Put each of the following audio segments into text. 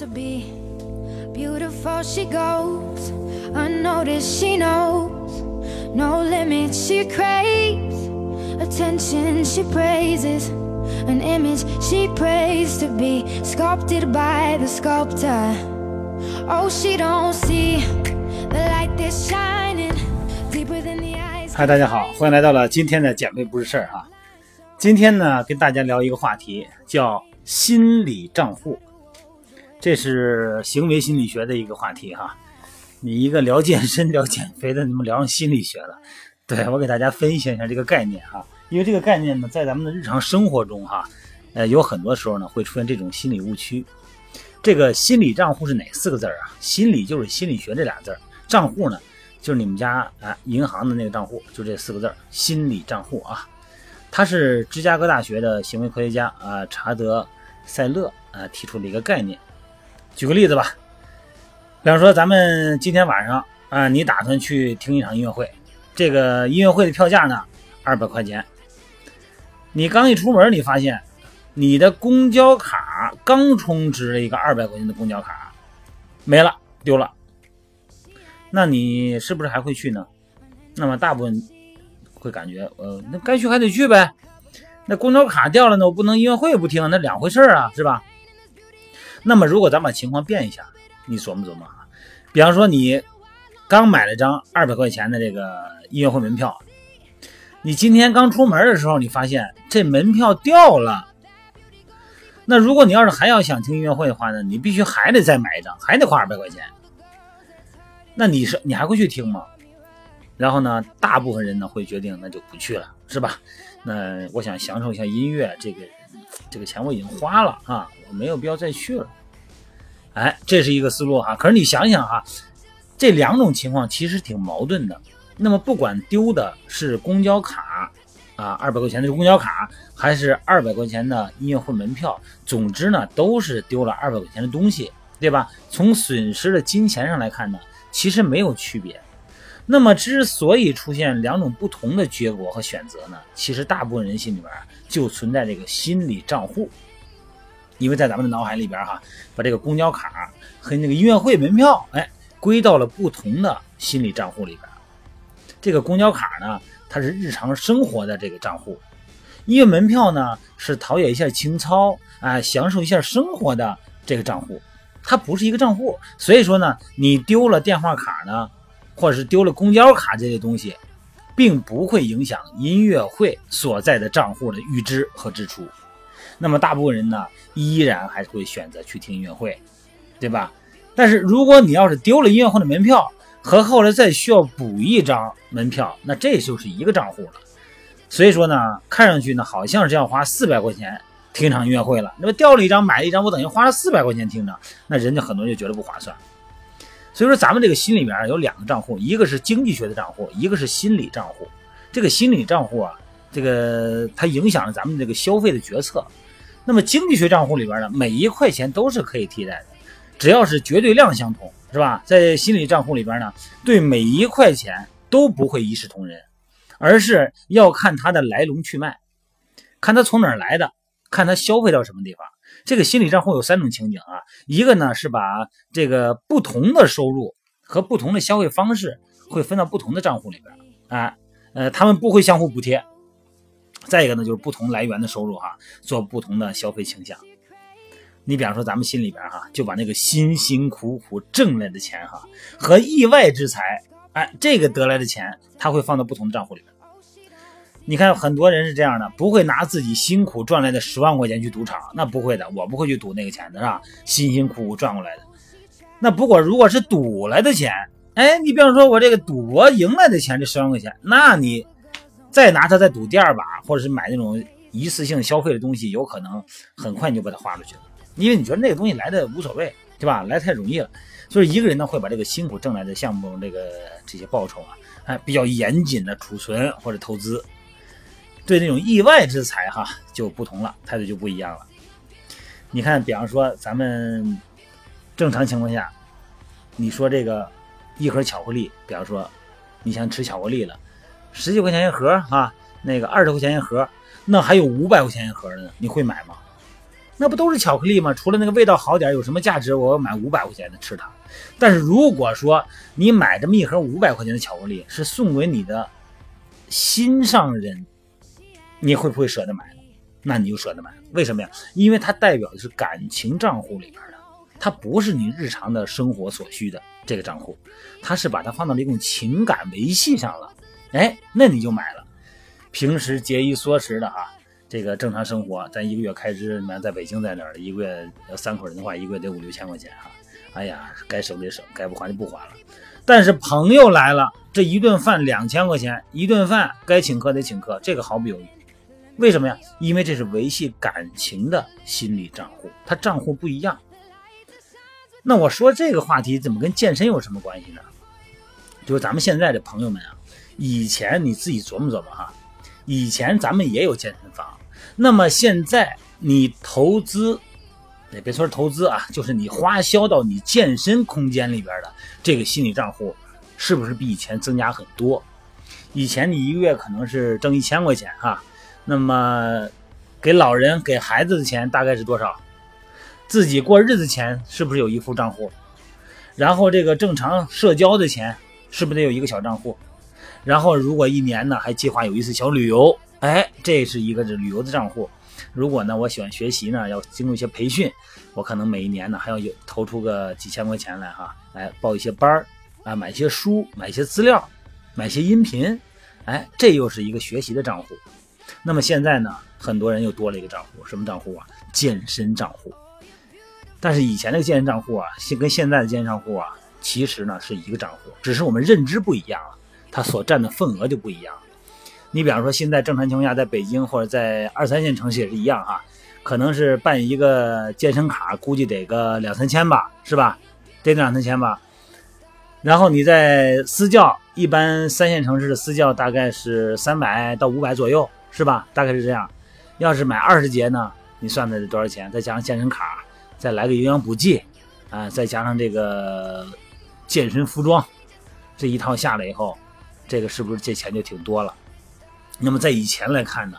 to be beautiful she goes unnoticed she knows no limits she craves attention she praises an image she prays to be sculpted by the sculptor oh she don't see the light that's shining deeper than the eyes 嗨，大家好，欢迎来到了今天的减肥不是事儿哈。今天呢，跟大家聊一个话题，叫心理账户。这是行为心理学的一个话题哈。你一个聊健身、聊减肥的，怎么聊上心理学了？对我给大家分析一下这个概念哈。因为这个概念呢，在咱们的日常生活中哈，呃，有很多时候呢会出现这种心理误区。这个心理账户是哪四个字儿啊？心理就是心理学这俩字儿，账户呢就是你们家啊银行的那个账户，就这四个字儿，心理账户啊。他是芝加哥大学的行为科学家啊，查德·塞勒啊提出的一个概念。举个例子吧，比方说咱们今天晚上啊，你打算去听一场音乐会，这个音乐会的票价呢二百块钱。你刚一出门，你发现你的公交卡刚充值了一个二百块钱的公交卡没了，丢了。那你是不是还会去呢？那么大部分。会感觉，呃，那该去还得去呗。那公交卡掉了呢，我不能音乐会不听，那两回事啊，是吧？那么如果咱把情况变一下，你琢磨琢磨啊。比方说你刚买了张二百块钱的这个音乐会门票，你今天刚出门的时候，你发现这门票掉了。那如果你要是还要想听音乐会的话呢，你必须还得再买一张，还得花二百块钱。那你是你还会去听吗？然后呢，大部分人呢会决定那就不去了，是吧？那我想享受一下音乐，这个这个钱我已经花了啊，我没有必要再去了。哎，这是一个思路哈。可是你想想哈，这两种情况其实挺矛盾的。那么不管丢的是公交卡啊，二百块钱的公交卡，还是二百块钱的音乐会门票，总之呢都是丢了二百块钱的东西，对吧？从损失的金钱上来看呢，其实没有区别。那么，之所以出现两种不同的结果和选择呢，其实大部分人心里边就存在这个心理账户，因为在咱们的脑海里边哈，把这个公交卡和那个音乐会门票，哎，归到了不同的心理账户里边。这个公交卡呢，它是日常生活的这个账户；音乐门票呢，是陶冶一下情操，啊，享受一下生活的这个账户。它不是一个账户，所以说呢，你丢了电话卡呢。或者是丢了公交卡这些东西，并不会影响音乐会所在的账户的预支和支出。那么大部分人呢，依然还会选择去听音乐会，对吧？但是如果你要是丢了音乐会的门票，和后来再需要补一张门票，那这就是一个账户了。所以说呢，看上去呢，好像是要花四百块钱听场音乐会了。那么掉了一张，买了一张，我等于花了四百块钱听着，那人家很多人就觉得不划算。所以说，咱们这个心里面有两个账户，一个是经济学的账户，一个是心理账户。这个心理账户啊，这个它影响了咱们这个消费的决策。那么经济学账户里边呢，每一块钱都是可以替代的，只要是绝对量相同，是吧？在心理账户里边呢，对每一块钱都不会一视同仁，而是要看它的来龙去脉，看它从哪儿来的，看它消费到什么地方。这个心理账户有三种情景啊，一个呢是把这个不同的收入和不同的消费方式会分到不同的账户里边啊，呃，他们不会相互补贴。再一个呢就是不同来源的收入哈，做不同的消费倾向。你比方说咱们心里边哈，就把那个辛辛苦苦挣来的钱哈和意外之财，哎，这个得来的钱，他会放到不同的账户里边。你看，很多人是这样的，不会拿自己辛苦赚来的十万块钱去赌场，那不会的，我不会去赌那个钱的，是吧？辛辛苦苦赚过来的。那不过如果是赌来的钱，哎，你比方说我这个赌博赢来的钱，这十万块钱，那你再拿它再赌第二把，或者是买那种一次性消费的东西，有可能很快你就把它花出去了，因为你觉得那个东西来的无所谓，对吧？来太容易了。所以一个人呢，会把这个辛苦挣来的项目这个这些报酬啊，哎，比较严谨的储存或者投资。对那种意外之财哈就不同了，态度就不一样了。你看，比方说咱们正常情况下，你说这个一盒巧克力，比方说你想吃巧克力了，十几块钱一盒啊，那个二十块钱一盒，那还有五百块钱一盒的呢，你会买吗？那不都是巧克力吗？除了那个味道好点，有什么价值？我要买五百块钱的吃它。但是如果说你买这么一盒五百块钱的巧克力是送给你的心上人，你会不会舍得买？那你就舍得买。为什么呀？因为它代表的是感情账户里边的，它不是你日常的生活所需的这个账户，它是把它放到了一种情感维系上了。哎，那你就买了。平时节衣缩食的啊，这个正常生活，咱一个月开支，你看在北京在哪儿，一个月要三口人的话，一个月得五六千块钱哈。哎呀，该省得省，该不还就不还了。但是朋友来了，这一顿饭两千块钱，一顿饭该请客得请客，这个毫不犹豫。为什么呀？因为这是维系感情的心理账户，它账户不一样。那我说这个话题怎么跟健身有什么关系呢？就是咱们现在的朋友们啊，以前你自己琢磨琢磨哈。以前咱们也有健身房，那么现在你投资，也别说是投资啊，就是你花销到你健身空间里边的这个心理账户，是不是比以前增加很多？以前你一个月可能是挣一千块钱哈，那么给老人给孩子的钱大概是多少？自己过日子钱是不是有一副账户？然后这个正常社交的钱是不是得有一个小账户？然后，如果一年呢还计划有一次小旅游，哎，这是一个是旅游的账户。如果呢我喜欢学习呢，要经过一些培训，我可能每一年呢还要有投出个几千块钱来哈，来报一些班儿啊，买一些书，买一些资料，买些音频，哎，这又是一个学习的账户。那么现在呢，很多人又多了一个账户，什么账户啊？健身账户。但是以前那个健身账户啊，现跟现在的健身账户啊，其实呢是一个账户，只是我们认知不一样了。它所占的份额就不一样。你比方说，现在正常情况下，在北京或者在二三线城市也是一样哈，可能是办一个健身卡，估计得个两三千吧，是吧？得两三千吧。然后你在私教，一般三线城市的私教大概是三百到五百左右，是吧？大概是这样。要是买二十节呢，你算的是多少钱？再加上健身卡，再来个营养补剂，啊，再加上这个健身服装，这一套下来以后。这个是不是这钱就挺多了？那么在以前来看呢，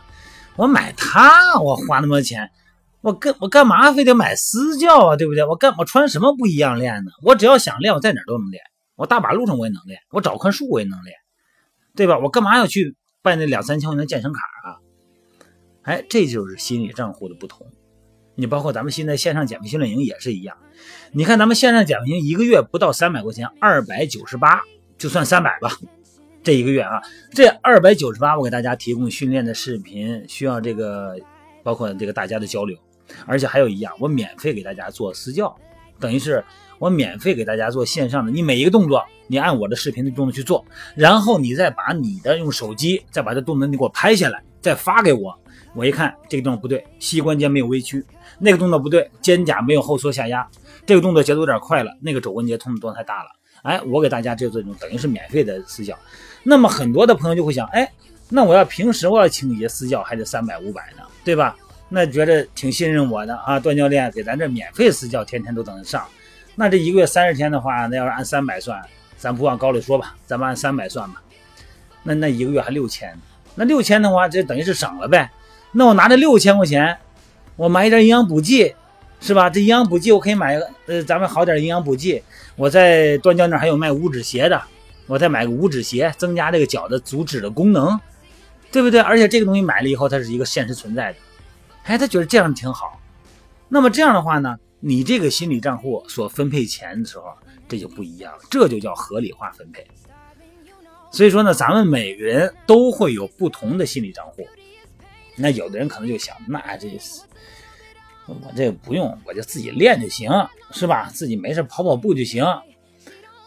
我买它，我花那么多钱，我干我干嘛非得买私教啊？对不对？我干我穿什么不一样练呢？我只要想练，我在哪都能练。我大马路上我也能练，我找棵树我也能练，对吧？我干嘛要去办那两三千块钱健身卡啊？哎，这就是心理账户的不同。你包括咱们现在线上减肥训练营也是一样。你看咱们线上减肥营一个月不到三百块钱，二百九十八，就算三百吧。这一个月啊，这二百九十八，我给大家提供训练的视频，需要这个，包括这个大家的交流，而且还有一样，我免费给大家做私教，等于是我免费给大家做线上的，你每一个动作，你按我的视频的动作去做，然后你再把你的用手机再把这动作你给我拍下来，再发给我，我一看这个动作不对，膝关节没有微屈，那个动作不对，肩胛没有后缩下压，这个动作节奏有点快了，那个肘关节痛的动作太大了，哎，我给大家这做这种等于是免费的私教。那么很多的朋友就会想，哎，那我要平时我要请一些私教，还得三百五百呢，对吧？那觉得挺信任我的啊，段教练给咱这免费私教，天天都等着上。那这一个月三十天的话，那要是按三百算，咱不往高里说吧，咱们按三百算吧。那那一个月还六千，那六千的话，这等于是省了呗。那我拿这六千块钱，我买一点营养补剂，是吧？这营养补剂我可以买个，呃，咱们好点营养补剂。我在段教那还有卖五指鞋的。我再买个五指鞋，增加这个脚的足趾的功能，对不对？而且这个东西买了以后，它是一个现实存在的，哎，他觉得这样挺好。那么这样的话呢，你这个心理账户所分配钱的时候，这就不一样了，这就叫合理化分配。所以说呢，咱们每个人都会有不同的心理账户。那有的人可能就想，那这我这不用，我就自己练就行，是吧？自己没事跑跑步就行。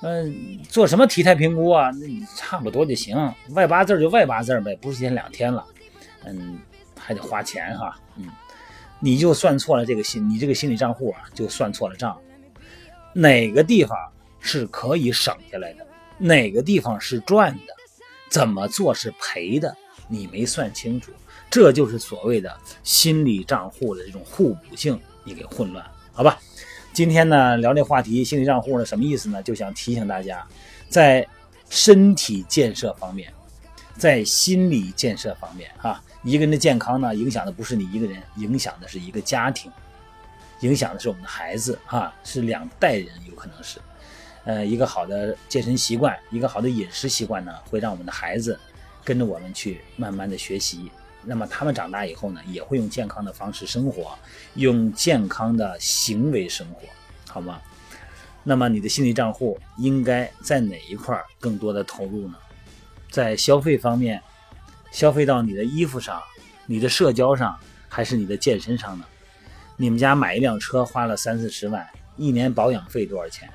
嗯，做什么体态评估啊？那差不多就行，外八字就外八字呗，不是一天两天了。嗯，还得花钱哈。嗯，你就算错了这个心，你这个心理账户啊，就算错了账。哪个地方是可以省下来的？哪个地方是赚的？怎么做是赔的？你没算清楚，这就是所谓的心理账户的这种互补性，你给混乱，好吧？今天呢聊这话题，心理账户呢什么意思呢？就想提醒大家，在身体建设方面，在心理建设方面，哈，一个人的健康呢，影响的不是你一个人，影响的是一个家庭，影响的是我们的孩子哈，是两代人有可能是。呃，一个好的健身习惯，一个好的饮食习惯呢，会让我们的孩子跟着我们去慢慢的学习。那么他们长大以后呢，也会用健康的方式生活，用健康的行为生活，好吗？那么你的心理账户应该在哪一块更多的投入呢？在消费方面，消费到你的衣服上、你的社交上，还是你的健身上呢？你们家买一辆车花了三四十万，一年保养费多少钱？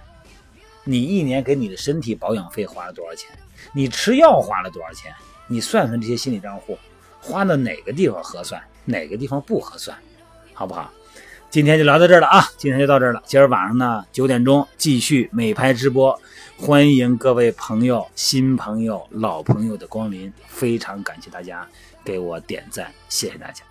你一年给你的身体保养费花了多少钱？你吃药花了多少钱？你算算这些心理账户，花到哪个地方合算，哪个地方不合算，好不好？今天就聊到这儿了啊！今天就到这儿了。今儿晚上呢九点钟继续美拍直播，欢迎各位朋友、新朋友、老朋友的光临，非常感谢大家给我点赞，谢谢大家。